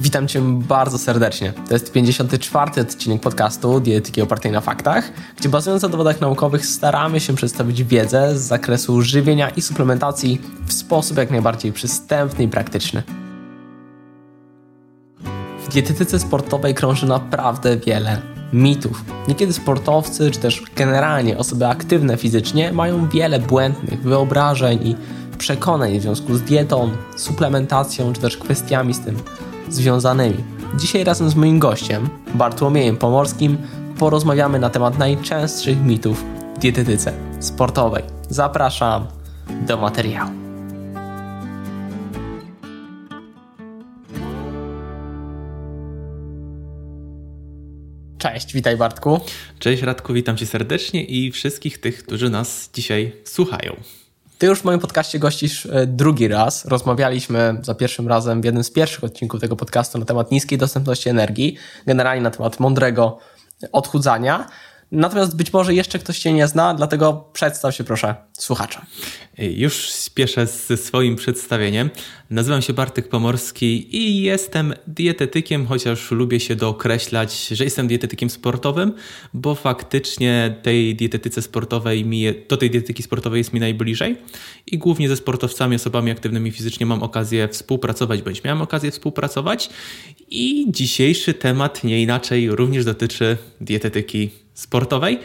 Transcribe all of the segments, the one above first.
Witam Cię bardzo serdecznie. To jest 54. odcinek podcastu Dietyki opartej na faktach, gdzie bazując na dowodach naukowych staramy się przedstawić wiedzę z zakresu żywienia i suplementacji w sposób jak najbardziej przystępny i praktyczny. W dietetyce sportowej krąży naprawdę wiele mitów. Niekiedy sportowcy, czy też generalnie osoby aktywne fizycznie mają wiele błędnych wyobrażeń i przekonań w związku z dietą, suplementacją, czy też kwestiami z tym związanymi. Dzisiaj razem z moim gościem, Bartłomiejem Pomorskim, porozmawiamy na temat najczęstszych mitów w dietetyce sportowej. Zapraszam do materiału. Cześć, witaj Bartku. Cześć Radku, witam cię serdecznie i wszystkich tych, którzy nas dzisiaj słuchają. Ty już w moim podcaście gościsz e, drugi raz. Rozmawialiśmy za pierwszym razem w jednym z pierwszych odcinków tego podcastu na temat niskiej dostępności energii, generalnie na temat mądrego odchudzania. Natomiast być może jeszcze ktoś Cię nie zna, dlatego przedstaw się proszę słuchaczom. Już spieszę ze swoim przedstawieniem. Nazywam się Bartek Pomorski i jestem dietetykiem, chociaż lubię się dookreślać, że jestem dietetykiem sportowym, bo faktycznie tej dietetyce sportowej mi, do tej dietetyki sportowej jest mi najbliżej i głównie ze sportowcami, osobami aktywnymi fizycznie mam okazję współpracować, bądź miałem okazję współpracować i dzisiejszy temat nie inaczej również dotyczy dietetyki sportowej,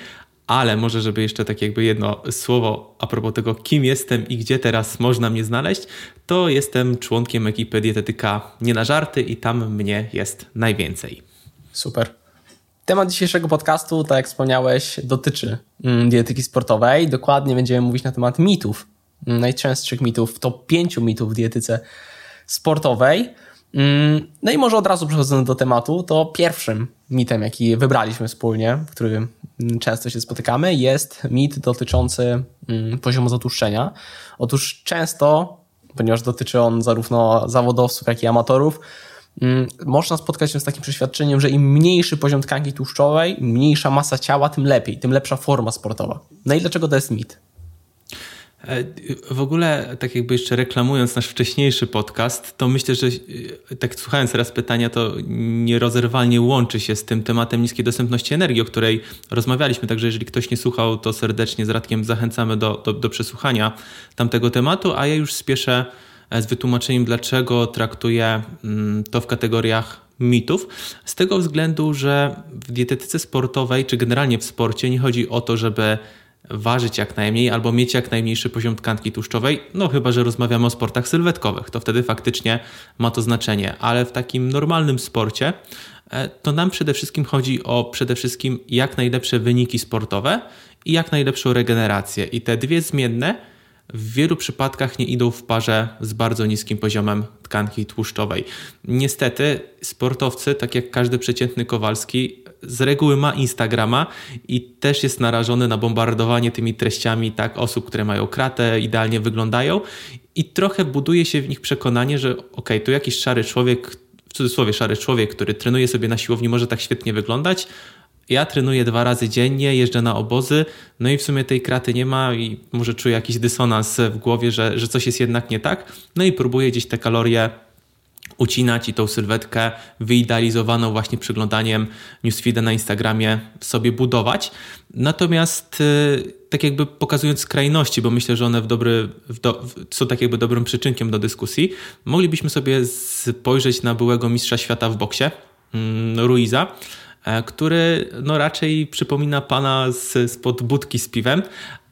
ale może, żeby jeszcze tak jakby jedno słowo a propos tego, kim jestem i gdzie teraz można mnie znaleźć, to jestem członkiem ekipy Dietetyka Nie na Żarty i tam mnie jest najwięcej. Super. Temat dzisiejszego podcastu, tak jak wspomniałeś, dotyczy mm, dietetyki sportowej. Dokładnie będziemy mówić na temat mitów, mm, najczęstszych mitów, to pięciu mitów w dietyce sportowej. Mm, no i może od razu przechodząc do tematu, to pierwszym mitem, jaki wybraliśmy wspólnie, w którym często się spotykamy, jest mit dotyczący mm, poziomu zatłuszczenia. Otóż często, ponieważ dotyczy on zarówno zawodowców, jak i amatorów, mm, można spotkać się z takim przeświadczeniem, że im mniejszy poziom tkanki tłuszczowej, mniejsza masa ciała, tym lepiej, tym lepsza forma sportowa. No i dlaczego to jest mit? E, w ogóle, tak jakby jeszcze reklamując nasz wcześniejszy podcast, to myślę, że e, tak słuchając teraz pytania, to nierozerwalnie łączy się z tym tematem niskiej dostępności energii, o której rozmawialiśmy. Także jeżeli ktoś nie słuchał, to serdecznie z Radkiem zachęcamy do, do, do przesłuchania tamtego tematu, a ja już spieszę e, z wytłumaczeniem, dlaczego traktuję mm, to w kategoriach mitów. Z tego względu, że w dietetyce sportowej, czy generalnie w sporcie, nie chodzi o to, żeby ważyć jak najmniej albo mieć jak najmniejszy poziom tkanki tłuszczowej, no chyba, że rozmawiamy o sportach sylwetkowych, to wtedy faktycznie ma to znaczenie, ale w takim normalnym sporcie e, to nam przede wszystkim chodzi o przede wszystkim jak najlepsze wyniki sportowe i jak najlepszą regenerację. I te dwie zmienne w wielu przypadkach nie idą w parze z bardzo niskim poziomem tkanki tłuszczowej. Niestety sportowcy, tak jak każdy przeciętny Kowalski, z reguły ma Instagrama i też jest narażony na bombardowanie tymi treściami tak osób, które mają kratę, idealnie wyglądają i trochę buduje się w nich przekonanie, że okej, okay, tu jakiś szary człowiek, w cudzysłowie szary człowiek, który trenuje sobie na siłowni, może tak świetnie wyglądać, ja trenuję dwa razy dziennie, jeżdżę na obozy, no i w sumie tej kraty nie ma i może czuję jakiś dysonans w głowie, że, że coś jest jednak nie tak. No i próbuję gdzieś te kalorie ucinać i tą sylwetkę wyidealizowaną właśnie przyglądaniem newsfeeda na Instagramie sobie budować. Natomiast y, tak jakby pokazując skrajności, bo myślę, że one w dobry, w do, są tak jakby dobrym przyczynkiem do dyskusji, moglibyśmy sobie spojrzeć na byłego mistrza świata w boksie, mm, Ruiza, e, który no raczej przypomina pana z, spod budki z piwem,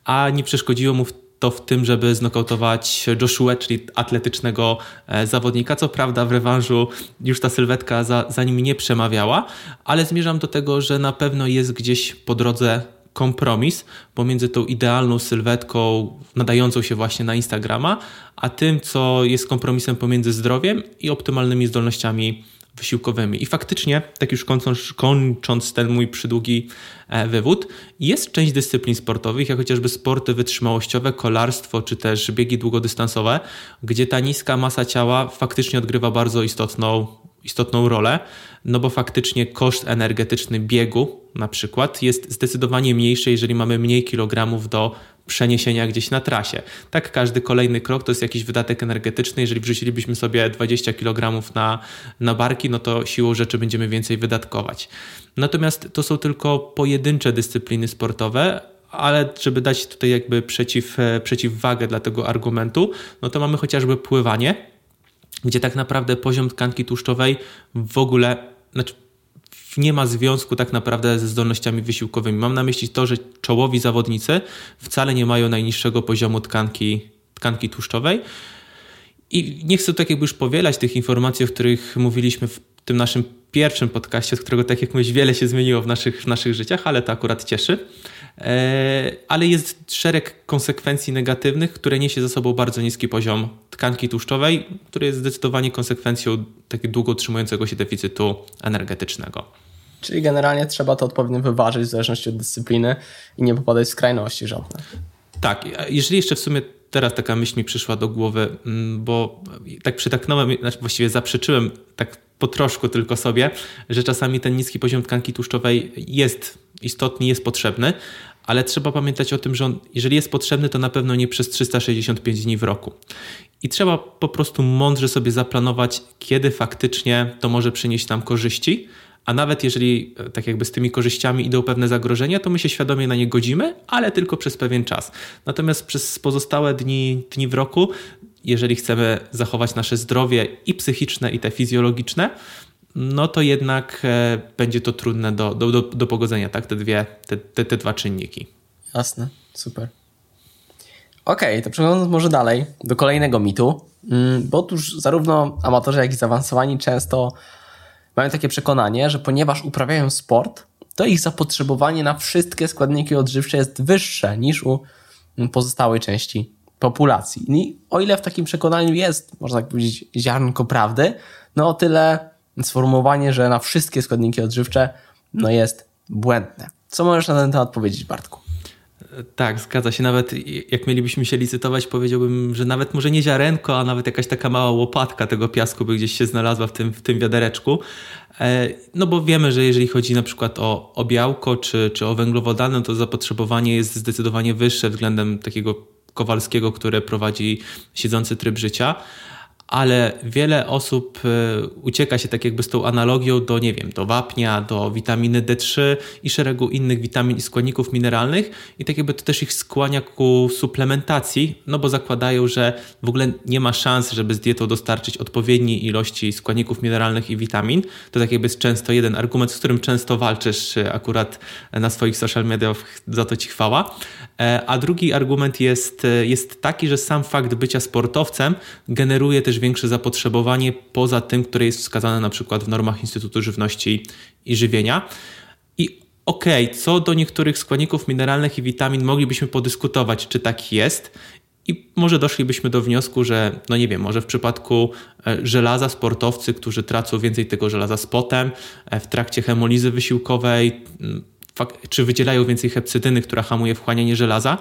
a nie przeszkodziło mu w to w tym, żeby znokautować Joshua, czyli atletycznego e, zawodnika. Co prawda w rewanżu już ta sylwetka za, za nim nie przemawiała, ale zmierzam do tego, że na pewno jest gdzieś po drodze kompromis pomiędzy tą idealną sylwetką nadającą się właśnie na Instagrama, a tym, co jest kompromisem pomiędzy zdrowiem i optymalnymi zdolnościami wysiłkowymi. I faktycznie, tak już kończąc, kończąc ten mój przydługi e, wywód, jest część dyscyplin sportowych, jak chociażby sporty wytrzymałościowe, kolarstwo czy też biegi długodystansowe, gdzie ta niska masa ciała faktycznie odgrywa bardzo istotną istotną rolę, no bo faktycznie koszt energetyczny biegu na przykład jest zdecydowanie mniejszy, jeżeli mamy mniej kilogramów do przeniesienia gdzieś na trasie. Tak, każdy kolejny krok to jest jakiś wydatek energetyczny. Jeżeli wrzucilibyśmy sobie 20 kg na, na barki, no to siłą rzeczy będziemy więcej wydatkować. Natomiast to są tylko pojedyncze dyscypliny sportowe, ale żeby dać tutaj jakby przeciw, e, przeciwwagę dla tego argumentu, no to mamy chociażby pływanie, gdzie tak naprawdę poziom tkanki tłuszczowej w ogóle, znaczy nie ma związku tak naprawdę ze zdolnościami wysiłkowymi. Mam na myśli to, że czołowi zawodnicy wcale nie mają najniższego poziomu tkanki, tkanki tłuszczowej. I nie chcę tak jakby już powielać tych informacji, o których mówiliśmy w tym naszym pierwszym podcaście, z którego tak jak mówisz, wiele się zmieniło w naszych, w naszych życiach, ale to akurat cieszy. E, ale jest szereg konsekwencji negatywnych, które niesie za sobą bardzo niski poziom tkanki tłuszczowej, który jest zdecydowanie konsekwencją takiego długo utrzymującego się deficytu energetycznego. Czyli generalnie trzeba to odpowiednio wyważyć w zależności od dyscypliny i nie popadać w skrajności żadne. Tak, jeżeli jeszcze w sumie teraz taka myśl mi przyszła do głowy, mm, bo tak przytaknąłem, znaczy właściwie zaprzeczyłem tak po troszku tylko sobie, że czasami ten niski poziom tkanki tłuszczowej jest istotny, jest potrzebny, ale trzeba pamiętać o tym, że on, jeżeli jest potrzebny, to na pewno nie przez 365 dni w roku. I trzeba po prostu mądrze sobie zaplanować, kiedy faktycznie to może przynieść nam korzyści, a nawet jeżeli e, tak jakby z tymi korzyściami idą pewne zagrożenia, to my się świadomie na nie godzimy, ale tylko przez pewien czas. Natomiast przez pozostałe dni, dni w roku, jeżeli chcemy zachować nasze zdrowie i psychiczne, i te fizjologiczne, no to jednak e, będzie to trudne do, do, do, do pogodzenia, tak? Te, dwie, te, te, te dwa czynniki. Jasne, super. Okej, okay, to przechodząc może dalej do kolejnego mitu, mm, bo otóż zarówno amatorzy, jak i zaawansowani często mają takie przekonanie, że ponieważ uprawiają sport, to ich zapotrzebowanie na wszystkie składniki odżywcze jest wyższe niż u pozostałej części populacji. I o ile w takim przekonaniu jest, można tak powiedzieć, ziarnko prawdy, no o tyle sformułowanie, że na wszystkie składniki odżywcze no jest błędne. Co możesz na ten temat powiedzieć, Bartku? Tak, zgadza się. Nawet jak mielibyśmy się licytować, powiedziałbym, że nawet może nie ziarenko, a nawet jakaś taka mała łopatka tego piasku by gdzieś się znalazła w tym, w tym wiadereczku. E, no bo wiemy, że jeżeli chodzi na przykład o, o białko czy, czy o węglowodany, to zapotrzebowanie jest zdecydowanie wyższe względem takiego Kowalskiego, które prowadzi siedzący tryb życia ale wiele osób e, ucieka się tak jakby z tą analogią do, nie wiem, do wapnia, do witaminy D3 i szeregu innych witamin i składników mineralnych i tak jakby to też ich skłania ku suplementacji, no bo zakładają, że w ogóle nie ma szans, żeby z dietą dostarczyć odpowiedniej ilości składników mineralnych i witamin. To tak jakby jest często jeden argument, z którym często walczysz e, akurat na swoich social mediach, za to ci chwała. E, a drugi argument jest, jest taki, że sam fakt bycia sportowcem generuje też większe zapotrzebowanie poza tym, które jest wskazane na przykład w normach Instytutu Żywności i Żywienia. I okej, okay, co do niektórych składników mineralnych i witamin moglibyśmy podyskutować, czy tak jest. I może doszlibyśmy do wniosku, że, no nie wiem, może w przypadku e, żelaza sportowcy, którzy tracą więcej tego żelaza z potem, e, w trakcie hemolizy wysiłkowej, czy wydzielają więcej hepcydyny, która hamuje wchłanianie żelaza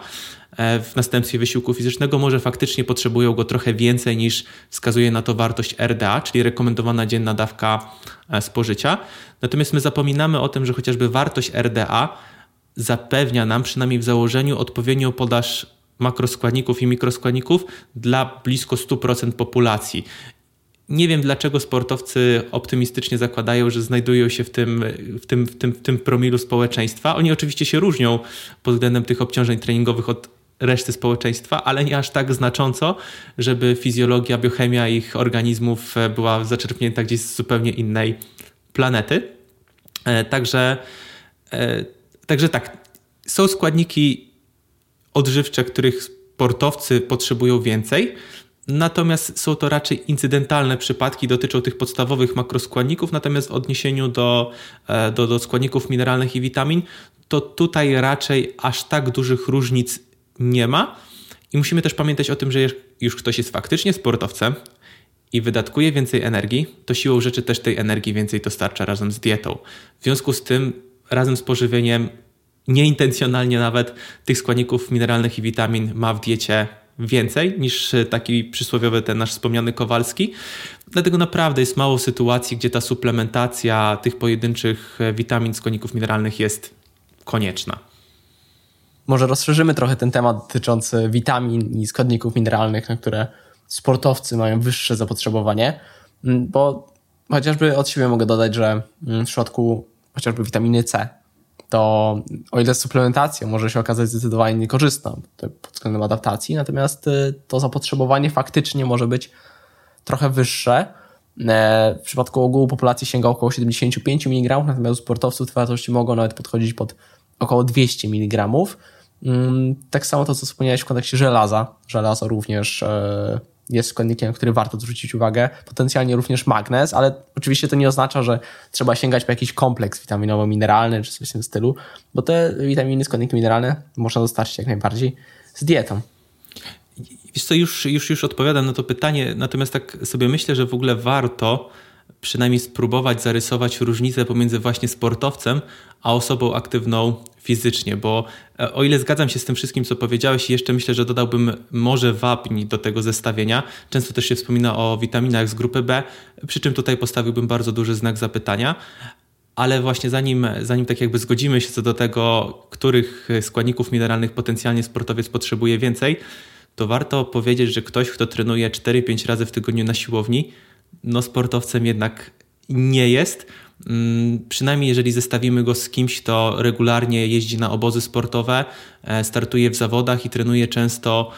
e, w następstwie wysiłku fizycznego, może faktycznie potrzebują go trochę więcej niż wskazuje na to wartość RDA, czyli rekomendowana dzienna dawka e, spożycia. Natomiast my zapominamy o tym, że chociażby wartość RDA zapewnia nam przynajmniej w założeniu odpowiednią podaż makroskładników i mikroskładników dla blisko 100% populacji. Nie wiem, dlaczego sportowcy optymistycznie zakładają, że znajdują się w tym, w, tym, w, tym, w tym promilu społeczeństwa. Oni oczywiście się różnią pod względem tych obciążeń treningowych od reszty społeczeństwa, ale nie aż tak znacząco, żeby fizjologia, biochemia ich organizmów była zaczerpnięta gdzieś z zupełnie innej planety. E, także, e, także tak, są składniki odżywcze, których sportowcy potrzebują więcej. Natomiast są to raczej incydentalne przypadki, dotyczą tych podstawowych makroskładników, natomiast w odniesieniu do, e, do, do składników mineralnych i witamin, to tutaj raczej aż tak dużych różnic nie ma. I musimy też pamiętać o tym, że już ktoś jest faktycznie sportowcem i wydatkuje więcej energii, to siłą rzeczy też tej energii więcej dostarcza razem z dietą. W związku z tym, razem z pożywieniem, nieintencjonalnie nawet tych składników mineralnych i witamin ma w diecie więcej niż taki przysłowiowy ten nasz wspomniany Kowalski. Dlatego naprawdę jest mało sytuacji, gdzie ta suplementacja tych pojedynczych witamin, składników mineralnych jest konieczna. Może rozszerzymy trochę ten temat dotyczący witamin i składników mineralnych, na które sportowcy mają wyższe zapotrzebowanie, mm, bo chociażby od siebie mogę dodać, że mm, w przypadku chociażby witaminy C, to o ile suplementacja może się okazać zdecydowanie niekorzystna pod względem adaptacji, natomiast y, to zapotrzebowanie faktycznie może być trochę wyższe. E, w przypadku ogółu populacji sięga około 75 mg, natomiast u sportowców te wartości mogą nawet podchodzić pod około 200 mg. Mm, tak samo to, co wspomniałeś w kontekście żelaza. Żelazo również e, jest składnikiem, który warto zwrócić uwagę. Potencjalnie również magnez, ale oczywiście to nie oznacza, że trzeba sięgać po jakiś kompleks witaminowo-mineralny czy coś w tym stylu, bo te witaminy, składniki mineralne można dostarczyć jak najbardziej z dietą. Wiesz co, już, już, już odpowiadam na to pytanie, natomiast tak sobie myślę, że w ogóle warto przynajmniej spróbować zarysować różnicę pomiędzy właśnie sportowcem a osobą aktywną fizycznie, bo e, o ile zgadzam się z tym wszystkim, co powiedziałeś, jeszcze myślę, że dodałbym może wapń do tego zestawienia. Często też się wspomina o witaminach z grupy B, przy czym tutaj postawiłbym bardzo duży znak zapytania. Ale właśnie zanim, zanim tak jakby zgodzimy się co do tego, których składników mineralnych potencjalnie sportowiec potrzebuje więcej, to warto powiedzieć, że ktoś, kto trenuje 4-5 razy w tygodniu na siłowni, no sportowcem jednak nie jest. Mm, przynajmniej jeżeli zestawimy go z kimś, kto regularnie jeździ na obozy sportowe, e, startuje w zawodach i trenuje często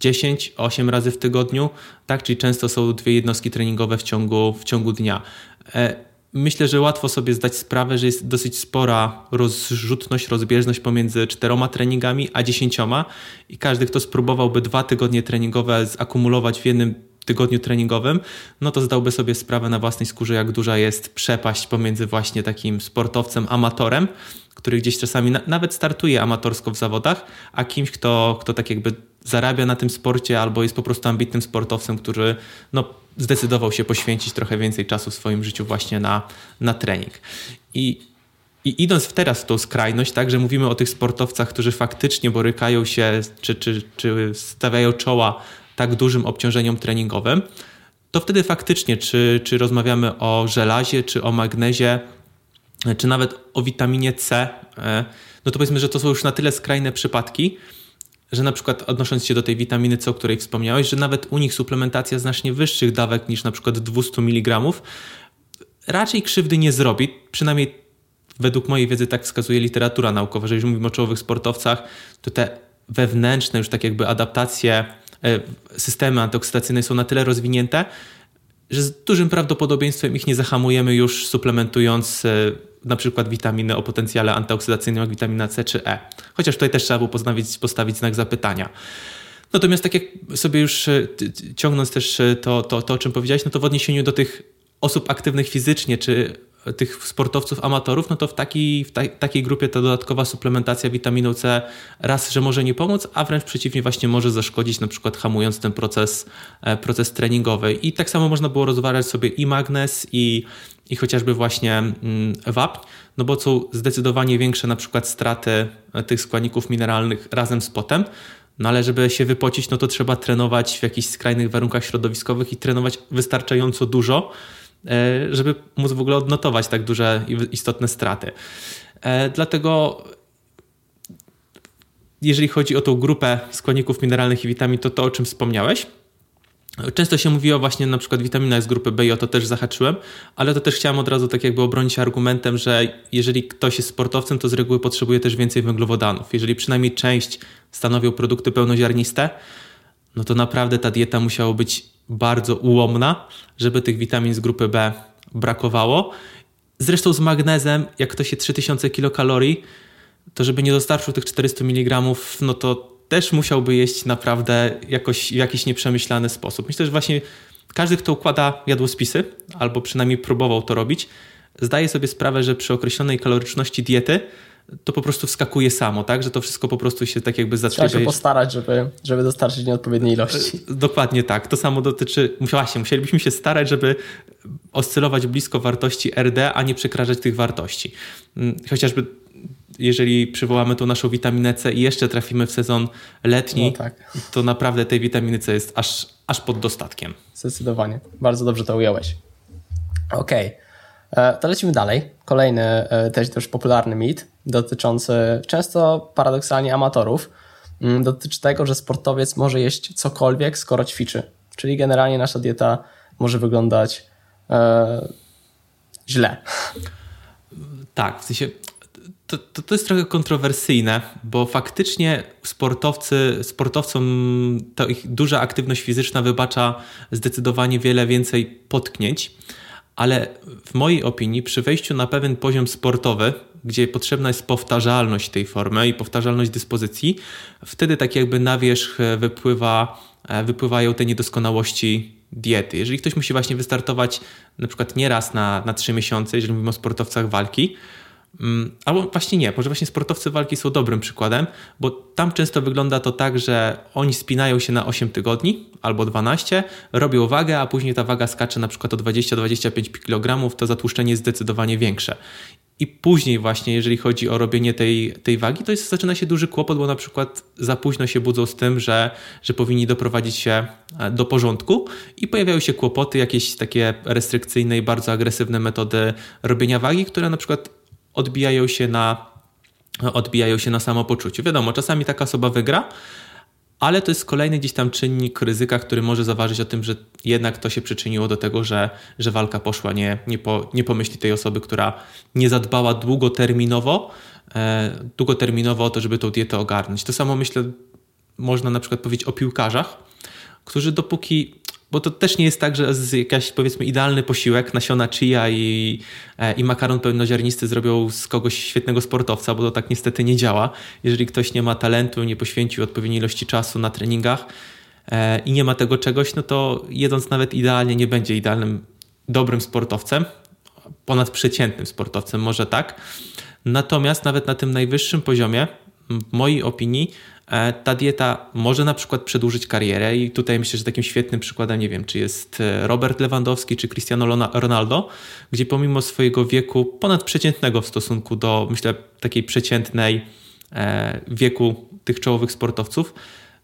10-8 mm, razy w tygodniu, tak? czyli często są dwie jednostki treningowe w ciągu, w ciągu dnia. E, myślę, że łatwo sobie zdać sprawę, że jest dosyć spora rozrzutność, rozbieżność pomiędzy czteroma treningami a dziesięcioma i każdy, kto spróbowałby dwa tygodnie treningowe zakumulować w jednym tygodniu treningowym, no to zdałby sobie sprawę na własnej skórze, jak duża jest przepaść pomiędzy właśnie takim sportowcem, amatorem, który gdzieś czasami na, nawet startuje amatorsko w zawodach, a kimś, kto, kto tak jakby zarabia na tym sporcie albo jest po prostu ambitnym sportowcem, który no, zdecydował się poświęcić trochę więcej czasu w swoim życiu właśnie na, na trening. I i idąc teraz w tą skrajność, tak, że mówimy o tych sportowcach, którzy faktycznie borykają się, czy, czy, czy stawiają czoła tak dużym obciążeniom treningowym, to wtedy faktycznie, czy, czy rozmawiamy o żelazie, czy o magnezie, czy nawet o witaminie C, e, no to powiedzmy, że to są już na tyle skrajne przypadki, że na przykład odnosząc się do tej witaminy C, o której wspomniałeś, że nawet u nich suplementacja znacznie wyższych dawek niż na przykład 200 mg raczej krzywdy nie zrobi, przynajmniej według mojej wiedzy tak wskazuje literatura naukowa, że jeżeli mówimy o czołowych sportowcach, to te wewnętrzne już tak jakby adaptacje systemy antyoksydacyjne są na tyle rozwinięte, że z dużym prawdopodobieństwem ich nie zahamujemy już suplementując e, na przykład witaminy o potencjale antyoksydacyjnym jak witamina C czy E. Chociaż tutaj też trzeba było postawić, postawić znak zapytania. Natomiast tak jak sobie już e, ciągnąc też to, to, to, o czym powiedziałeś, no to w odniesieniu do tych osób aktywnych fizycznie, czy tych sportowców amatorów, no to w, taki, w ta, takiej grupie ta dodatkowa suplementacja witaminą C raz, że może nie pomóc, a wręcz przeciwnie właśnie może zaszkodzić, na przykład hamując ten proces, e, proces treningowy. I tak samo można było rozważać sobie i magnez, i, i chociażby właśnie mm, wapń, no bo są zdecydowanie większe na przykład straty e, tych składników mineralnych razem z potem, no ale żeby się wypocić, no to trzeba trenować w jakichś skrajnych warunkach środowiskowych i trenować wystarczająco dużo, żeby móc w ogóle odnotować tak duże istotne straty. E, dlatego jeżeli chodzi o tą grupę składników mineralnych i witamin, to to, o czym wspomniałeś. Często się mówiło właśnie na przykład witamina z grupy B i o to też zahaczyłem, ale to też chciałem od razu tak jakby obronić argumentem, że jeżeli ktoś jest sportowcem, to z reguły potrzebuje też więcej węglowodanów. Jeżeli przynajmniej część stanowią produkty pełnoziarniste, no to naprawdę ta dieta musiała być bardzo ułomna, żeby tych witamin z grupy B brakowało. Zresztą z magnezem, jak ktoś je 3000 kilokalorii, to żeby nie dostarczył tych 400 mg, no to też musiałby jeść naprawdę jakoś, w jakiś nieprzemyślany sposób. Myślę, że właśnie każdy, kto układa jadłospisy, albo przynajmniej próbował to robić, zdaje sobie sprawę, że przy określonej kaloryczności diety to po prostu wskakuje samo, tak? Że to wszystko po prostu się tak jakby zatrzyma. Trzeba się postarać, żeby, żeby dostarczyć nieodpowiedniej ilości. E, dokładnie tak. To samo dotyczy, właśnie, musielibyśmy się starać, żeby oscylować blisko wartości RD, a nie przekraczać tych wartości. Mm, chociażby jeżeli przywołamy tą naszą witaminę C i jeszcze trafimy w sezon letni, no tak. to naprawdę tej witaminy C jest aż, aż pod dostatkiem. Zdecydowanie. Bardzo dobrze to ująłeś. Okej. Okay. E, to lecimy dalej. Kolejny e, też dość popularny mit dotyczący często paradoksalnie amatorów. Mm, dotyczy tego, że sportowiec może jeść cokolwiek, skoro ćwiczy. Czyli generalnie nasza dieta może wyglądać e, źle. Tak, w sensie to, to, to, jest trochę kontrowersyjne, bo faktycznie sportowcy, sportowcom to ich duża aktywność fizyczna wybacza zdecydowanie wiele więcej potknięć, ale w mojej opinii przy wejściu na pewien poziom sportowy, gdzie potrzebna jest powtarzalność tej formy i powtarzalność dyspozycji, wtedy tak jakby na wierzch wypływa, wypływają te niedoskonałości diety. Jeżeli ktoś musi właśnie wystartować na przykład nie raz na, na 3 miesiące, jeżeli mówimy o sportowcach walki, Albo właśnie nie, może właśnie sportowcy walki są dobrym przykładem, bo tam często wygląda to tak, że oni spinają się na 8 tygodni albo 12, robią wagę, a później ta waga skacze na przykład o 20-25 kg, to zatłuszczenie jest zdecydowanie większe. I później właśnie, jeżeli chodzi o robienie tej, tej wagi, to jest, zaczyna się duży kłopot, bo na przykład za późno się budzą z tym, że, że powinni doprowadzić się e, do porządku i pojawiają się kłopoty, jakieś takie restrykcyjne i bardzo agresywne metody robienia wagi, które na przykład odbijają się na, odbijają się na samopoczuciu. Wiadomo, czasami taka osoba wygra, ale to jest kolejny gdzieś tam czynnik ryzyka, który może zaważyć o tym, że jednak to się przyczyniło do tego, że, że walka poszła nie, nie, po, nie po myśli tej osoby, która nie zadbała długoterminowo, e, długoterminowo o to, żeby tą dietę ogarnąć. To samo myślę, można na przykład powiedzieć o piłkarzach, którzy dopóki bo to też nie jest tak, że z jakaś powiedzmy idealny posiłek, nasiona chia i, e, i makaron pełnoziarnisty zrobią z kogoś świetnego sportowca, bo to tak niestety nie działa. Jeżeli ktoś nie ma talentu, nie poświęcił odpowiedniej ilości czasu na treningach e, i nie ma tego czegoś, no to jedząc nawet idealnie nie będzie idealnym, dobrym sportowcem, ponadprzeciętnym sportowcem, może tak. Natomiast nawet na tym najwyższym poziomie, w mojej opinii, ta dieta może na przykład przedłużyć karierę i tutaj myślę, że takim świetnym przykładem, nie wiem, czy jest e, Robert Lewandowski, czy Cristiano Ronaldo, gdzie pomimo swojego wieku ponadprzeciętnego w stosunku do, myślę, takiej przeciętnej e, wieku tych czołowych sportowców,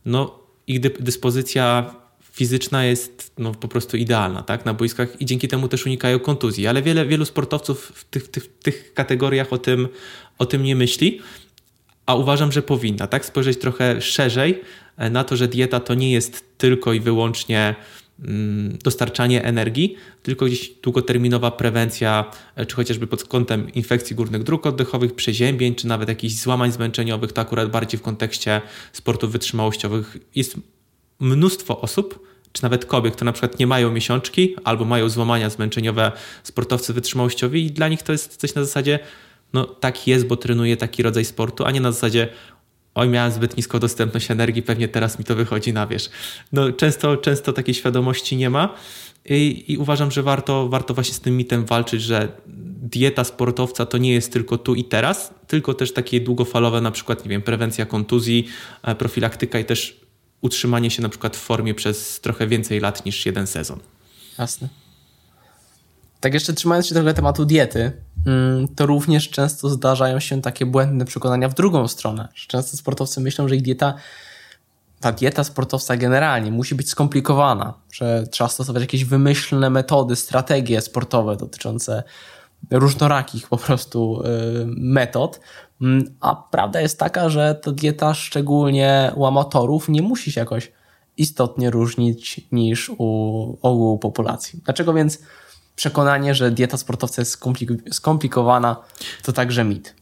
no ich dyspozycja fizyczna jest no, po prostu idealna tak, na boiskach i dzięki temu też unikają kontuzji, ale wiele, wielu sportowców w tych, tych, tych kategoriach o tym, o tym nie myśli a uważam, że powinna, tak? Spojrzeć trochę szerzej e, na to, że dieta to nie jest tylko i wyłącznie mm, dostarczanie energii, tylko gdzieś długoterminowa prewencja, e, czy chociażby pod kątem infekcji górnych dróg oddechowych, przeziębień, czy nawet jakichś złamań zmęczeniowych, to akurat bardziej w kontekście sportów wytrzymałościowych jest mnóstwo osób, czy nawet kobiet, które na przykład nie mają miesiączki albo mają złamania zmęczeniowe sportowcy wytrzymałościowi i dla nich to jest coś na zasadzie no tak jest, bo trenuję taki rodzaj sportu, a nie na zasadzie oj, miałem zbyt niską dostępność energii, pewnie teraz mi to wychodzi na wierzch. No często, często takiej świadomości nie ma i, i uważam, że warto, warto właśnie z tym mitem walczyć, że dieta sportowca to nie jest tylko tu i teraz, tylko też takie długofalowe, na przykład, nie wiem, prewencja kontuzji, e, profilaktyka i też utrzymanie się na przykład w formie przez trochę więcej lat niż jeden sezon. Jasne. Tak jeszcze trzymając się trochę tematu diety, mm, to również często zdarzają się takie błędne przekonania w drugą stronę. Często sportowcy myślą, że ich dieta, ta dieta sportowca generalnie musi być skomplikowana, że trzeba stosować jakieś wymyślne metody, strategie sportowe dotyczące różnorakich po prostu y, metod. Mm, a prawda jest taka, że ta dieta, szczególnie u amatorów, nie musi się jakoś istotnie różnić niż u ogółu populacji. Dlaczego więc przekonanie, że dieta sportowca jest skomplik skomplikowana, to także mit.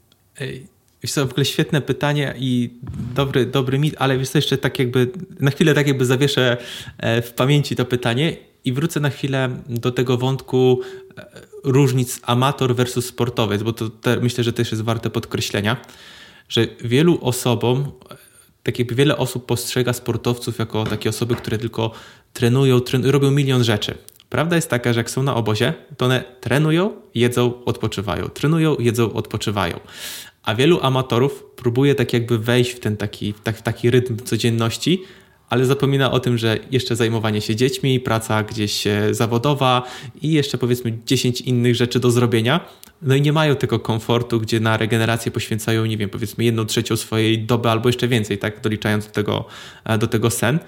Wiesz co, w ogóle świetne pytanie i dobry, dobry mit, ale wiesz co, jeszcze tak jakby, na chwilę tak jakby zawieszę e, w pamięci to pytanie i wrócę na chwilę do tego wątku e, różnic amator versus sportowiec, bo to te, myślę, że też jest warte podkreślenia, że wielu osobom, tak jakby wiele osób postrzega sportowców jako takie osoby, które tylko trenują, trenują robią milion rzeczy. Prawda jest taka, że jak są na obozie, to one trenują, jedzą, odpoczywają. Trenują, jedzą, odpoczywają. A wielu amatorów próbuje tak jakby wejść w ten taki, tak, w taki rytm codzienności, ale zapomina o tym, że jeszcze zajmowanie się dziećmi, praca gdzieś e, zawodowa i jeszcze powiedzmy 10 innych rzeczy do zrobienia. No i nie mają tego komfortu, gdzie na regenerację poświęcają, nie wiem, powiedzmy jedną trzecią swojej doby albo jeszcze więcej, tak, doliczając do tego, e, do tego sen.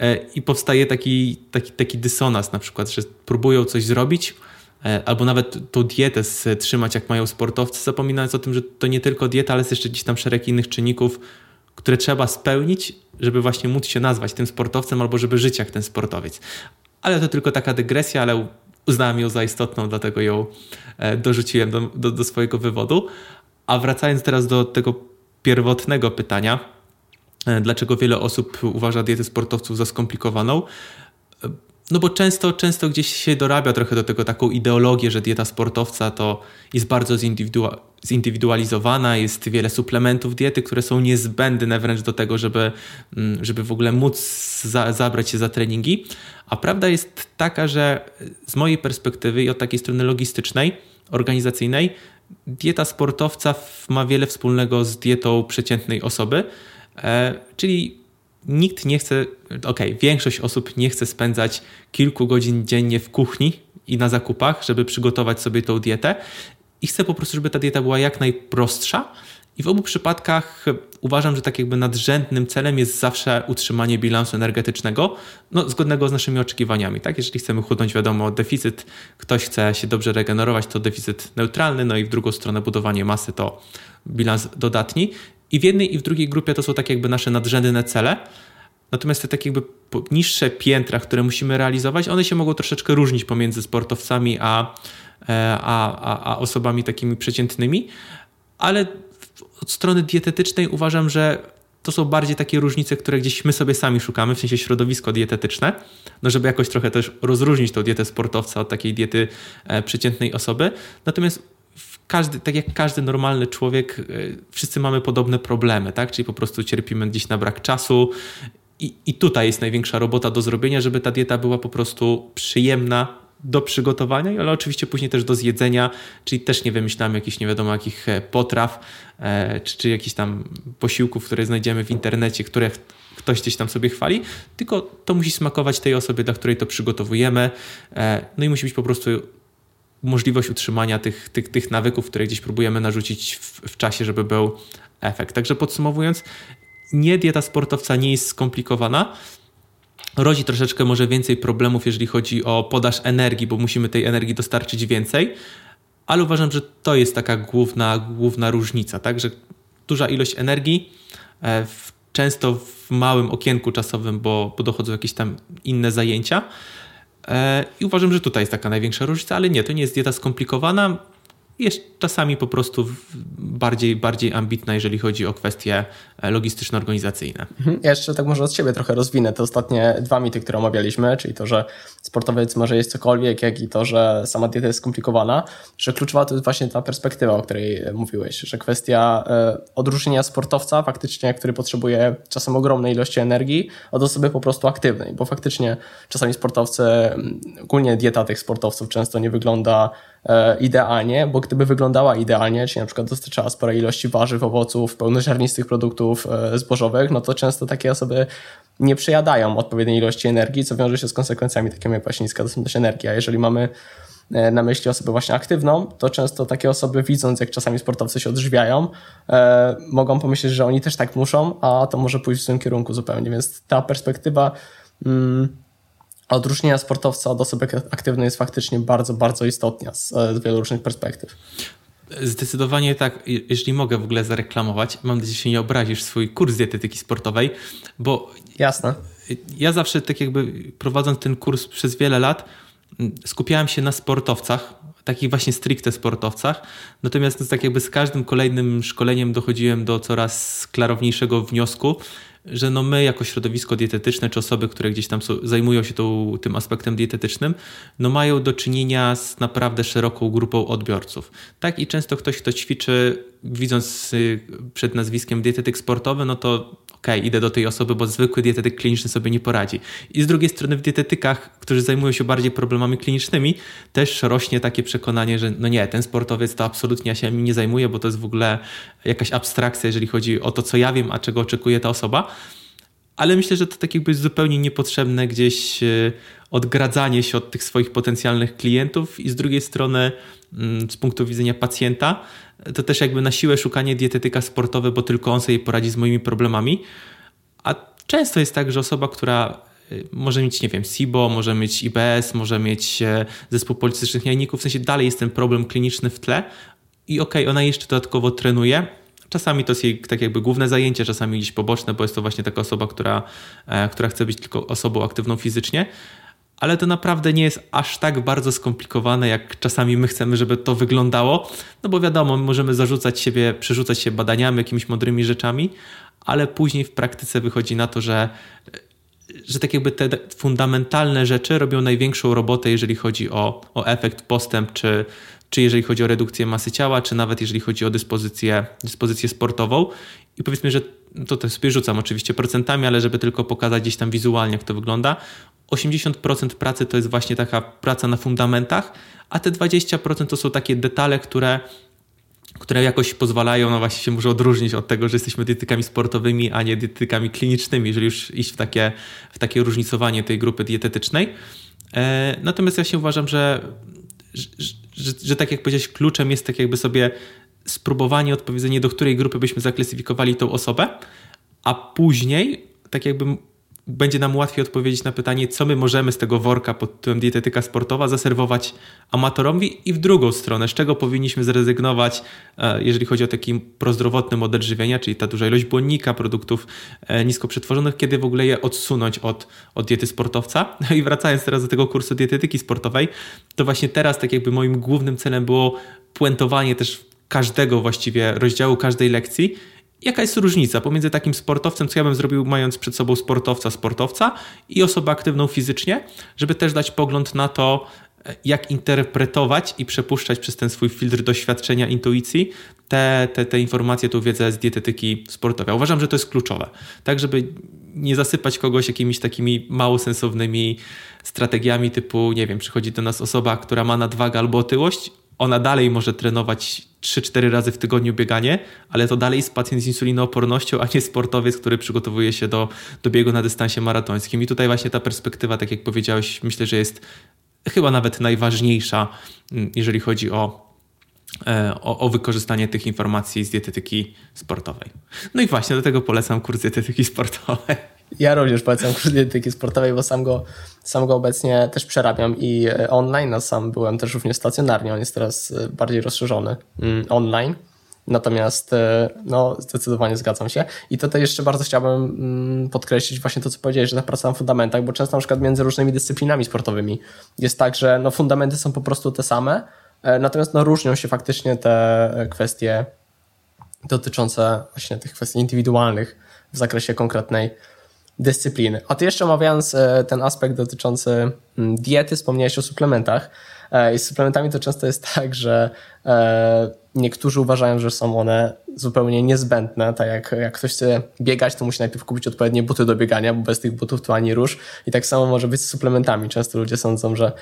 E, I powstaje taki, taki, taki dysonans na przykład, że próbują coś zrobić, albo nawet tą dietę trzymać, jak mają sportowcy, zapominając o tym, że to nie tylko dieta, ale jest jeszcze gdzieś tam szereg innych czynników, które trzeba spełnić, żeby właśnie móc się nazwać tym sportowcem albo żeby żyć jak ten sportowiec. Ale to tylko taka dygresja, ale uznałem ją za istotną, dlatego ją e, dorzuciłem do, do, do swojego wywodu. A wracając teraz do tego pierwotnego pytania, e, dlaczego wiele osób uważa dietę sportowców za skomplikowaną, e, no bo często, często gdzieś się dorabia trochę do tego taką ideologię, że dieta sportowca to jest bardzo zindywidualizowana, jest wiele suplementów diety, które są niezbędne wręcz do tego, żeby, mm, żeby w ogóle móc za, zabrać się za treningi. A prawda jest taka, że z mojej perspektywy i od takiej strony logistycznej, organizacyjnej, dieta sportowca ma wiele wspólnego z dietą przeciętnej osoby, e, czyli nikt nie chce, ok, większość osób nie chce spędzać kilku godzin dziennie w kuchni i na zakupach, żeby przygotować sobie tą dietę i chcę po prostu, żeby ta dieta była jak najprostsza. I w obu przypadkach uważam, że tak jakby nadrzędnym celem jest zawsze utrzymanie bilansu energetycznego, no, zgodnego z naszymi oczekiwaniami. Tak? Jeżeli chcemy chudnąć, wiadomo, deficyt, ktoś chce się dobrze regenerować, to deficyt neutralny, no i w drugą stronę budowanie masy to bilans dodatni. I w jednej i w drugiej grupie to są tak jakby nasze nadrzędne cele. Natomiast te takie jakby niższe piętra, które musimy realizować, one się mogą troszeczkę różnić pomiędzy sportowcami a, e, a, a, a osobami takimi przeciętnymi, ale od strony dietetycznej uważam, że to są bardziej takie różnice, które gdzieś my sobie sami szukamy, w sensie środowisko dietetyczne, no żeby jakoś trochę też rozróżnić tą dietę sportowca od takiej diety e, przeciętnej osoby. Natomiast każdy, tak jak każdy normalny człowiek, e, wszyscy mamy podobne problemy, tak? Czyli po prostu cierpimy gdzieś na brak czasu. I, I tutaj jest największa robota do zrobienia, żeby ta dieta była po prostu przyjemna do przygotowania, ale oczywiście później też do zjedzenia, czyli też nie wymyślamy jakichś nie wiadomo jakich e, potraw, e, czy, czy jakichś tam posiłków, które znajdziemy w internecie, które ktoś gdzieś tam sobie chwali, tylko to musi smakować tej osobie, dla której to przygotowujemy. No i musi być po prostu możliwość utrzymania tych, tych, tych nawyków, które gdzieś próbujemy narzucić w, w czasie, żeby był efekt. Także podsumowując, nie dieta sportowca nie jest skomplikowana. Rodzi troszeczkę może więcej problemów, jeżeli chodzi o podaż energii, bo musimy tej energii dostarczyć więcej, ale uważam, że to jest taka główna, główna różnica, tak? że duża ilość energii, e, często w małym okienku czasowym, bo, bo dochodzą jakieś tam inne zajęcia, I uważam, że tutaj jest taka największa różnica, ale nie, to nie jest dieta skomplikowana jest czasami po prostu bardziej, bardziej ambitna, jeżeli chodzi o kwestie e, logistyczno-organizacyjne. Mhm. Ja jeszcze tak może od siebie trochę rozwinę te ostatnie dwa mity, które omawialiśmy, czyli to, że sportowiec może jeść cokolwiek, jak i to, że sama dieta jest skomplikowana, że kluczowa to jest właśnie ta perspektywa, o której mówiłeś, że kwestia e, odróżnienia sportowca faktycznie, który potrzebuje czasem ogromnej ilości energii, od osoby po prostu aktywnej, bo faktycznie czasami sportowcy, ogólnie dieta tych sportowców często nie wygląda E, idealnie, bo gdyby wyglądała idealnie, czyli na przykład dostarczała spore ilości warzyw, owoców, pełnoziarnistych produktów e, zbożowych, no to często takie osoby nie przejadają odpowiedniej ilości energii, co wiąże się z konsekwencjami takimi jak właśnie niska dostępność energii. A jeżeli mamy e, na myśli osobę właśnie aktywną, to często takie osoby widząc, jak czasami sportowcy się odżywiają, e, mogą pomyśleć, że oni też tak muszą, a to może pójść w tym kierunku zupełnie. Więc ta perspektywa mm, odróżnienia sportowca od osoby aktywnej jest faktycznie bardzo, bardzo istotna z, z wielu różnych perspektyw. Zdecydowanie tak, jeśli mogę w ogóle zareklamować, mam nadzieję, że się nie obrazisz swój kurs dietetyki sportowej, bo Jasne. ja zawsze tak jakby prowadząc ten kurs przez wiele lat skupiałem się na sportowcach, takich właśnie stricte sportowcach, natomiast tak jakby z każdym kolejnym szkoleniem dochodziłem do coraz klarowniejszego wniosku, że no my jako środowisko dietetyczne, czy osoby, które gdzieś tam zajmują się tą, tym aspektem dietetycznym, no mają do czynienia z naprawdę szeroką grupą odbiorców. Tak i często ktoś, kto ćwiczy, widząc y, przed nazwiskiem dietetyk sportowy, no to ok, idę do tej osoby, bo zwykły dietetyk kliniczny sobie nie poradzi. I z drugiej strony w dietetykach, którzy zajmują się bardziej problemami klinicznymi, też rośnie takie przekonanie, że no nie, ten sportowiec to absolutnie ja się nie zajmuję, bo to jest w ogóle jakaś abstrakcja, jeżeli chodzi o to, co ja wiem, a czego oczekuje ta osoba. Ale myślę, że to tak jakby zupełnie niepotrzebne gdzieś e, odgradzanie się od tych swoich potencjalnych klientów i z drugiej strony mm, z punktu widzenia pacjenta to też jakby na siłę szukanie dietetyka sportowe, bo tylko on sobie poradzi z moimi problemami. A często jest tak, że osoba, która y, może mieć, nie wiem, SIBO, może mieć IBS, może mieć e, zespół polistycznych jajników, w sensie dalej jest ten problem kliniczny w tle i okej, okay, ona jeszcze dodatkowo trenuje, Czasami to jest jej tak jakby główne zajęcie, czasami gdzieś poboczne, bo jest to właśnie taka osoba, która, e, która chce być tylko osobą aktywną fizycznie, ale to naprawdę nie jest aż tak bardzo skomplikowane, jak czasami my chcemy, żeby to wyglądało. No bo wiadomo, możemy zarzucać siebie, przerzucać się badaniami, jakimiś mądrymi rzeczami, ale później w praktyce wychodzi na to, że, że tak jakby te fundamentalne rzeczy robią największą robotę, jeżeli chodzi o, o efekt, postęp, czy, czy jeżeli chodzi o redukcję masy ciała, czy nawet jeżeli chodzi o dyspozycję, dyspozycję sportową. I powiedzmy, że to też sobie rzucam oczywiście procentami, ale żeby tylko pokazać gdzieś tam wizualnie, jak to wygląda. 80% pracy to jest właśnie taka praca na fundamentach, a te 20% to są takie detale, które, które jakoś pozwalają, no właśnie się może odróżnić od tego, że jesteśmy dietetykami sportowymi, a nie dietetykami klinicznymi, jeżeli już iść w takie, w takie różnicowanie tej grupy dietetycznej. E, natomiast ja się uważam, że, że, że, tak jak powiedziałeś, kluczem jest tak jakby sobie spróbowanie odpowiedzenie, do której grupy byśmy zaklasyfikowali tą osobę, a później tak jakby będzie nam łatwiej odpowiedzieć na pytanie, co my możemy z tego worka pod tytułem dietetyka sportowa zaserwować amatorowi i w drugą stronę, z czego powinniśmy zrezygnować, e, jeżeli chodzi o taki prozdrowotny model żywienia, czyli ta duża ilość błonnika, produktów e, nisko przetworzonych, kiedy w ogóle je odsunąć od, od diety sportowca. No i wracając teraz do tego kursu dietetyki sportowej, to właśnie teraz tak jakby moim głównym celem było puentowanie też każdego właściwie rozdziału, każdej lekcji, jaka jest różnica pomiędzy takim sportowcem, co ja bym zrobił, mając przed sobą sportowca, sportowca i osobę aktywną fizycznie, żeby też dać pogląd na to, jak interpretować i przepuszczać przez ten swój filtr doświadczenia, intuicji te, te, te informacje, tą wiedzę z dietetyki sportowej. Uważam, że to jest kluczowe, tak żeby nie zasypać kogoś jakimiś takimi mało sensownymi strategiami typu, nie wiem, przychodzi do nas osoba, która ma nadwagę albo otyłość, ona dalej może trenować 3-4 razy w tygodniu bieganie, ale to dalej jest pacjent z insulinoopornością, a nie sportowiec, który przygotowuje się do, do biegu na dystansie maratońskim. I tutaj właśnie ta perspektywa, tak jak powiedziałeś, myślę, że jest chyba nawet najważniejsza, mm, jeżeli chodzi o, e, o, o, wykorzystanie tych informacji z dietetyki sportowej. No i właśnie do tego polecam kurs dietetyki sportowej. Ja również polecam kurs dietetyki sportowej, bo sam go, sam go obecnie też przerabiam i e, online, a sam byłem też również stacjonarnie. On jest teraz e, bardziej rozszerzony mm, online. Natomiast e, no, zdecydowanie zgadzam się. I tutaj jeszcze bardzo chciałbym mm, podkreślić właśnie to, co powiedziałeś, że ta praca na fundamentach, bo często na przykład między różnymi dyscyplinami sportowymi jest tak, że no, fundamenty są po prostu te same, natomiast no, różnią się faktycznie te kwestie dotyczące właśnie tych kwestii indywidualnych w zakresie konkretnej dyscypliny. A ty jeszcze omawiając e, ten aspekt dotyczący mm, diety, wspomniałeś o suplementach. E, I z suplementami to często jest tak, że e, niektórzy uważają, że są one zupełnie niezbędne. Tak jak, jak ktoś chce biegać, to musi najpierw kupić odpowiednie buty do biegania, bo bez tych butów to ani rusz. I tak samo może być z suplementami. Często ludzie sądzą, że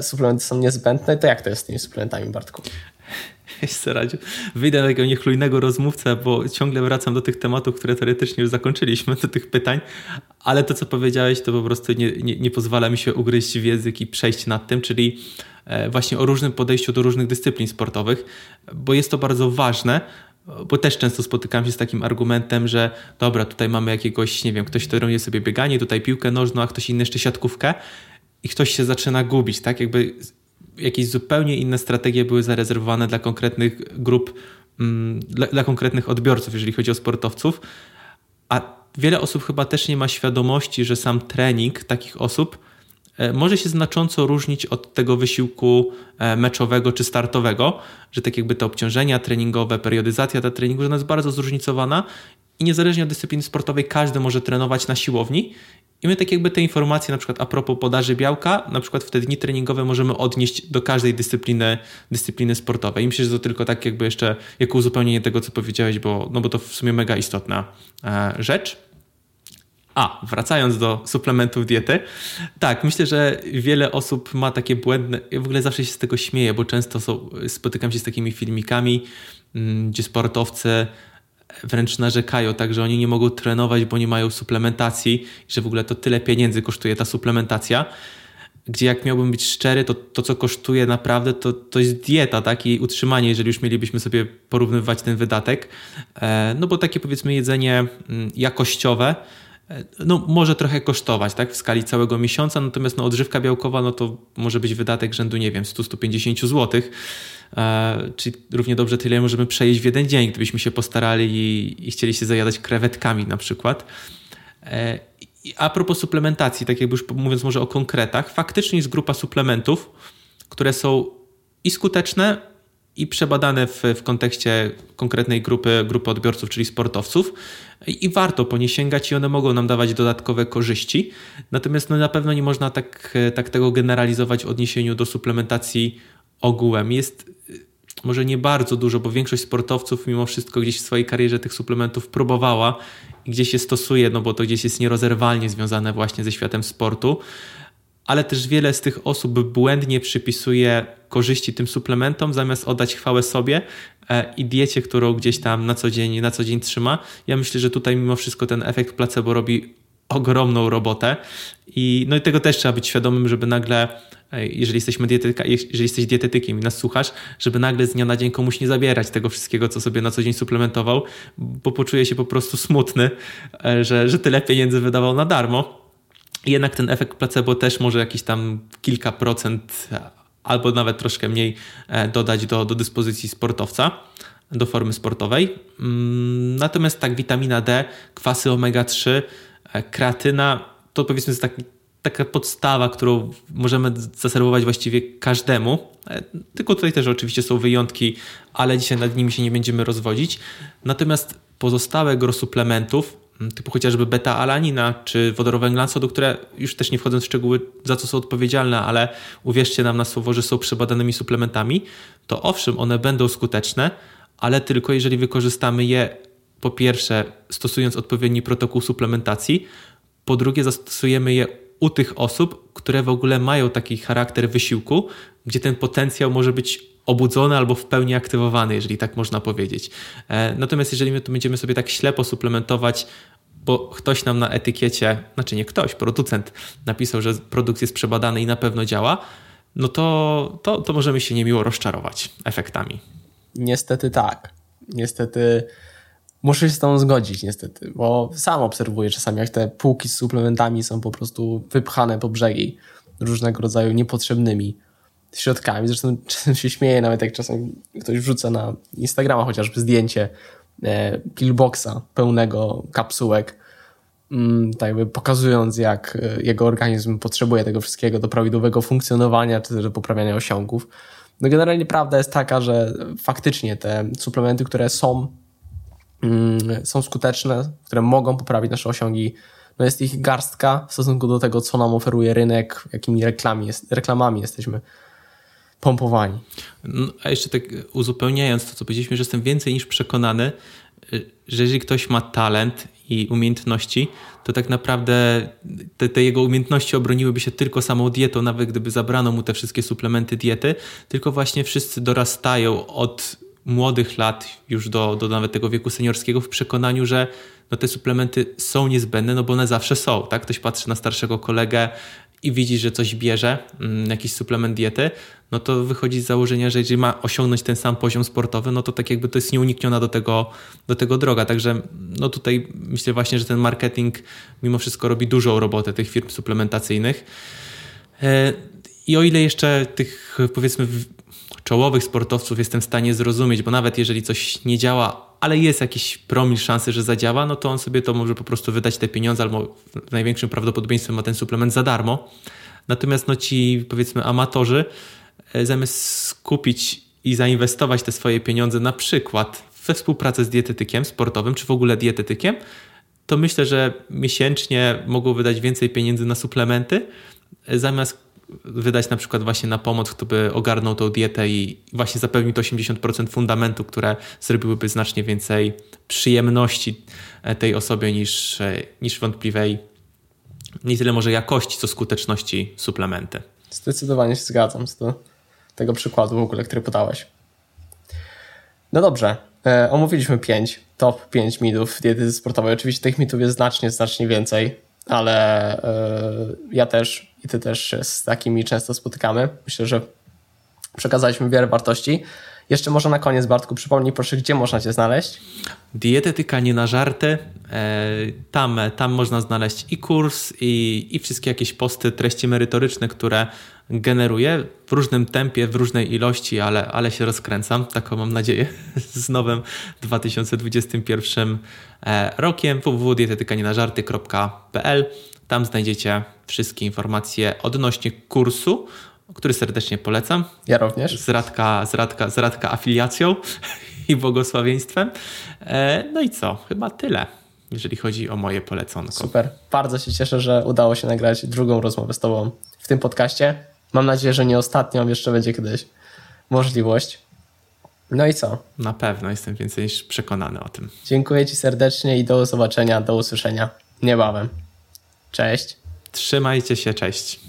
suplementy są niezbędne. To jak to jest z tymi suplementami, Bartku? Jeszcze radził. Wyjdę na takiego niechlujnego rozmówcę, bo ciągle wracam do tych tematów, które teoretycznie już zakończyliśmy, do tych pytań, ale to, co powiedziałeś, to po prostu nie, nie, nie pozwala mi się ugryźć w język i przejść nad tym, czyli e, właśnie o różnym podejściu do różnych dyscyplin sportowych, bo jest to bardzo ważne, bo też często spotykam się z takim argumentem, że dobra, tutaj mamy jakiegoś, nie wiem, ktoś trenuje sobie bieganie, tutaj piłkę nożną, a ktoś inny jeszcze siatkówkę i ktoś się zaczyna gubić, tak? Jakby jakieś zupełnie inne strategie były zarezerwowane dla konkretnych grup, mm, dla, dla konkretnych odbiorców, jeżeli chodzi o sportowców. A wiele osób chyba też nie ma świadomości, że sam trening takich osób e, może się znacząco różnić od tego wysiłku e, meczowego czy startowego, że tak jakby te obciążenia treningowe, periodyzacja ta treningu, że ona jest bardzo zróżnicowana i niezależnie od dyscypliny sportowej każdy może trenować na siłowni i my tak jakby te informacje, na przykład a propos podaży białka, na przykład w te dni treningowe możemy odnieść do każdej dyscypliny, dyscypliny sportowej. I myślę, że to tylko tak jakby jeszcze jako uzupełnienie tego, co powiedziałeś, bo, no bo to w sumie mega istotna e, rzecz. A, wracając do suplementów diety, tak, myślę, że wiele osób ma takie błędne. Ja w ogóle zawsze się z tego śmieję, bo często są, spotykam się z takimi filmikami, mm, gdzie sportowcy wręcz narzekają, tak, że oni nie mogą trenować, bo nie mają suplementacji, że w ogóle to tyle pieniędzy kosztuje ta suplementacja gdzie jak miałbym być szczery, to to, co kosztuje naprawdę, to, to jest dieta, tak? I utrzymanie, jeżeli już mielibyśmy sobie porównywać ten wydatek. E, no bo takie powiedzmy jedzenie mm, jakościowe, no może trochę kosztować, tak? W skali całego miesiąca, natomiast no odżywka białkowa, no to może być wydatek rzędu, nie wiem, 100-150 zł. E, czyli równie dobrze tyle możemy przejeść w jeden dzień, gdybyśmy się postarali i, i chcieli się zajadać krewetkami na przykład. A propos suplementacji, tak jakby już mówiąc może o konkretach, faktycznie jest grupa suplementów, które są i skuteczne, i przebadane w, w kontekście konkretnej grupy, grupy odbiorców, czyli sportowców. I, warto po nie sięgać i one mogą nam dawać dodatkowe korzyści. Natomiast no, na pewno nie można tak, tak tego generalizować w odniesieniu do suplementacji ogółem. Jest może nie bardzo dużo, bo większość sportowców mimo wszystko gdzieś w swojej karierze tych suplementów próbowała i gdzieś je stosuje, no bo to gdzieś jest nierozerwalnie związane właśnie ze światem sportu. Ale też wiele z tych osób błędnie przypisuje korzyści tym suplementom, zamiast oddać chwałę sobie e, i diecie, którą gdzieś tam na co dzień, na co dzień trzyma. Ja myślę, że tutaj mimo wszystko ten efekt placebo robi ogromną robotę i no i tego też trzeba być świadomym, żeby nagle jeżeli jesteśmy dietetyka, jeżeli jesteś dietetykiem i nas słuchasz, żeby nagle z dnia na dzień komuś nie zabierać tego wszystkiego, co sobie na co dzień suplementował, bo poczuje się po prostu smutny, e, że, że tyle pieniędzy wydawał na darmo. Jednak ten efekt placebo też może jakiś tam kilka procent albo nawet troszkę mniej e, dodać do, do dyspozycji sportowca, do formy sportowej. Mm, natomiast tak, witamina D, kwasy omega-3, e, kreatyna to powiedzmy jest taki taka podstawa, którą możemy zaserwować właściwie każdemu. E, tylko tutaj też oczywiście są wyjątki, ale dzisiaj nad nimi się nie będziemy rozwodzić. Natomiast pozostałe gro suplementów, typu chociażby beta-alanina czy wodorowęglan sodu, które już też nie wchodząc w szczegóły, za co są odpowiedzialne, ale uwierzcie nam na słowo, że są przebadanymi suplementami, to owszem, one będą skuteczne, ale tylko jeżeli wykorzystamy je po pierwsze stosując odpowiedni protokół suplementacji, po drugie zastosujemy je u tych osób, które w ogóle mają taki charakter wysiłku, gdzie ten potencjał może być obudzony albo w pełni aktywowany, jeżeli tak można powiedzieć. E, natomiast jeżeli my tu będziemy sobie tak ślepo suplementować, bo ktoś nam na etykiecie, znaczy nie ktoś, producent napisał, że produkt jest przebadany i na pewno działa, no to, to, to możemy się niemiło rozczarować efektami. Niestety tak. Niestety Muszę się z tą zgodzić niestety, bo sam obserwuję czasami, jak te półki z suplementami są po prostu wypchane po brzegi różnego rodzaju niepotrzebnymi środkami. Zresztą czasem się śmieję, nawet jak czasem ktoś wrzuca na Instagrama chociażby zdjęcie e, pillboxa pełnego kapsułek, mm, tak jakby pokazując, jak e, jego organizm potrzebuje tego wszystkiego do prawidłowego funkcjonowania, czy też do poprawiania osiągów. No generalnie prawda jest taka, że faktycznie te suplementy, które są są skuteczne, które mogą poprawić nasze osiągi. No jest ich garstka w stosunku do tego, co nam oferuje rynek, jakimi reklami jest, reklamami jesteśmy pompowani. No, a jeszcze tak uzupełniając to, co powiedzieliśmy, że jestem więcej niż przekonany, że jeżeli ktoś ma talent i umiejętności, to tak naprawdę te, te, jego umiejętności obroniłyby się tylko samą dietą, nawet gdyby zabrano mu te wszystkie suplementy diety, tylko właśnie wszyscy dorastają od młodych lat, już do, do nawet tego wieku seniorskiego, w przekonaniu, że no te suplementy są niezbędne, no bo one zawsze są. Tak? Ktoś patrzy na starszego kolegę i widzi, że coś bierze, mm, jakiś suplement diety, no to wychodzi z założenia, że jeżeli ma osiągnąć ten sam poziom sportowy, no to tak jakby to jest nieunikniona do tego, do tego droga. Także no tutaj myślę właśnie, że ten marketing mimo wszystko robi dużą robotę tych firm suplementacyjnych. E, I o ile jeszcze tych powiedzmy czołowych sportowców jestem w stanie zrozumieć, bo nawet jeżeli coś nie działa, ale jest jakiś promil szansy, że zadziała, no to on sobie to może po prostu wydać te pieniądze, albo w największym prawdopodobieństwem ma ten suplement za darmo. Natomiast no ci powiedzmy amatorzy, e, zamiast skupić i zainwestować te swoje pieniądze na przykład we współpracę z dietetykiem sportowym, czy w ogóle dietetykiem, to myślę, że miesięcznie mogą wydać więcej pieniędzy na suplementy, e, zamiast wydać na przykład właśnie na pomoc, kto by ogarnął tą dietę i właśnie zapewnił to 80% fundamentu, które zrobiłyby znacznie więcej przyjemności e, tej osobie niż, e, niż wątpliwej nie tyle może jakości, co skuteczności suplementy. Zdecydowanie się zgadzam z tego przykładu w ogóle, który podałeś. No dobrze, e, omówiliśmy pięć, top 5 mitów diety sportowej. Oczywiście tych mitów jest znacznie, znacznie więcej, ale e, ja też i ty też się z takimi często spotykamy. Myślę, że przekazaliśmy wiele wartości. Jeszcze może na koniec, Bartku, przypomnij proszę, gdzie można Cię znaleźć? Dietetyka nie na żarty. E, tam, tam można znaleźć i kurs, i, i wszystkie jakieś posty, treści merytoryczne, które generuję w różnym tempie, w różnej ilości, ale, ale się rozkręcam. Taką mam nadzieję z nowym 2021 e, rokiem www.dietetykanienażarty.pl Tam znajdziecie wszystkie informacje odnośnie kursu, który serdecznie polecam. Ja również. Z Radka, z Radka, z Radka afiliacją i błogosławieństwem. E, no i co? Chyba tyle, jeżeli chodzi o moje poleconko. Super. Bardzo się cieszę, że udało się nagrać drugą rozmowę z Tobą w tym podcaście. Mam nadzieję, że nie ostatnią, jeszcze będzie kiedyś możliwość. No i co? Na pewno, jestem więcej niż przekonany o tym. Dziękuję Ci serdecznie i do zobaczenia, do usłyszenia niebawem. Cześć. Trzymajcie się, cześć.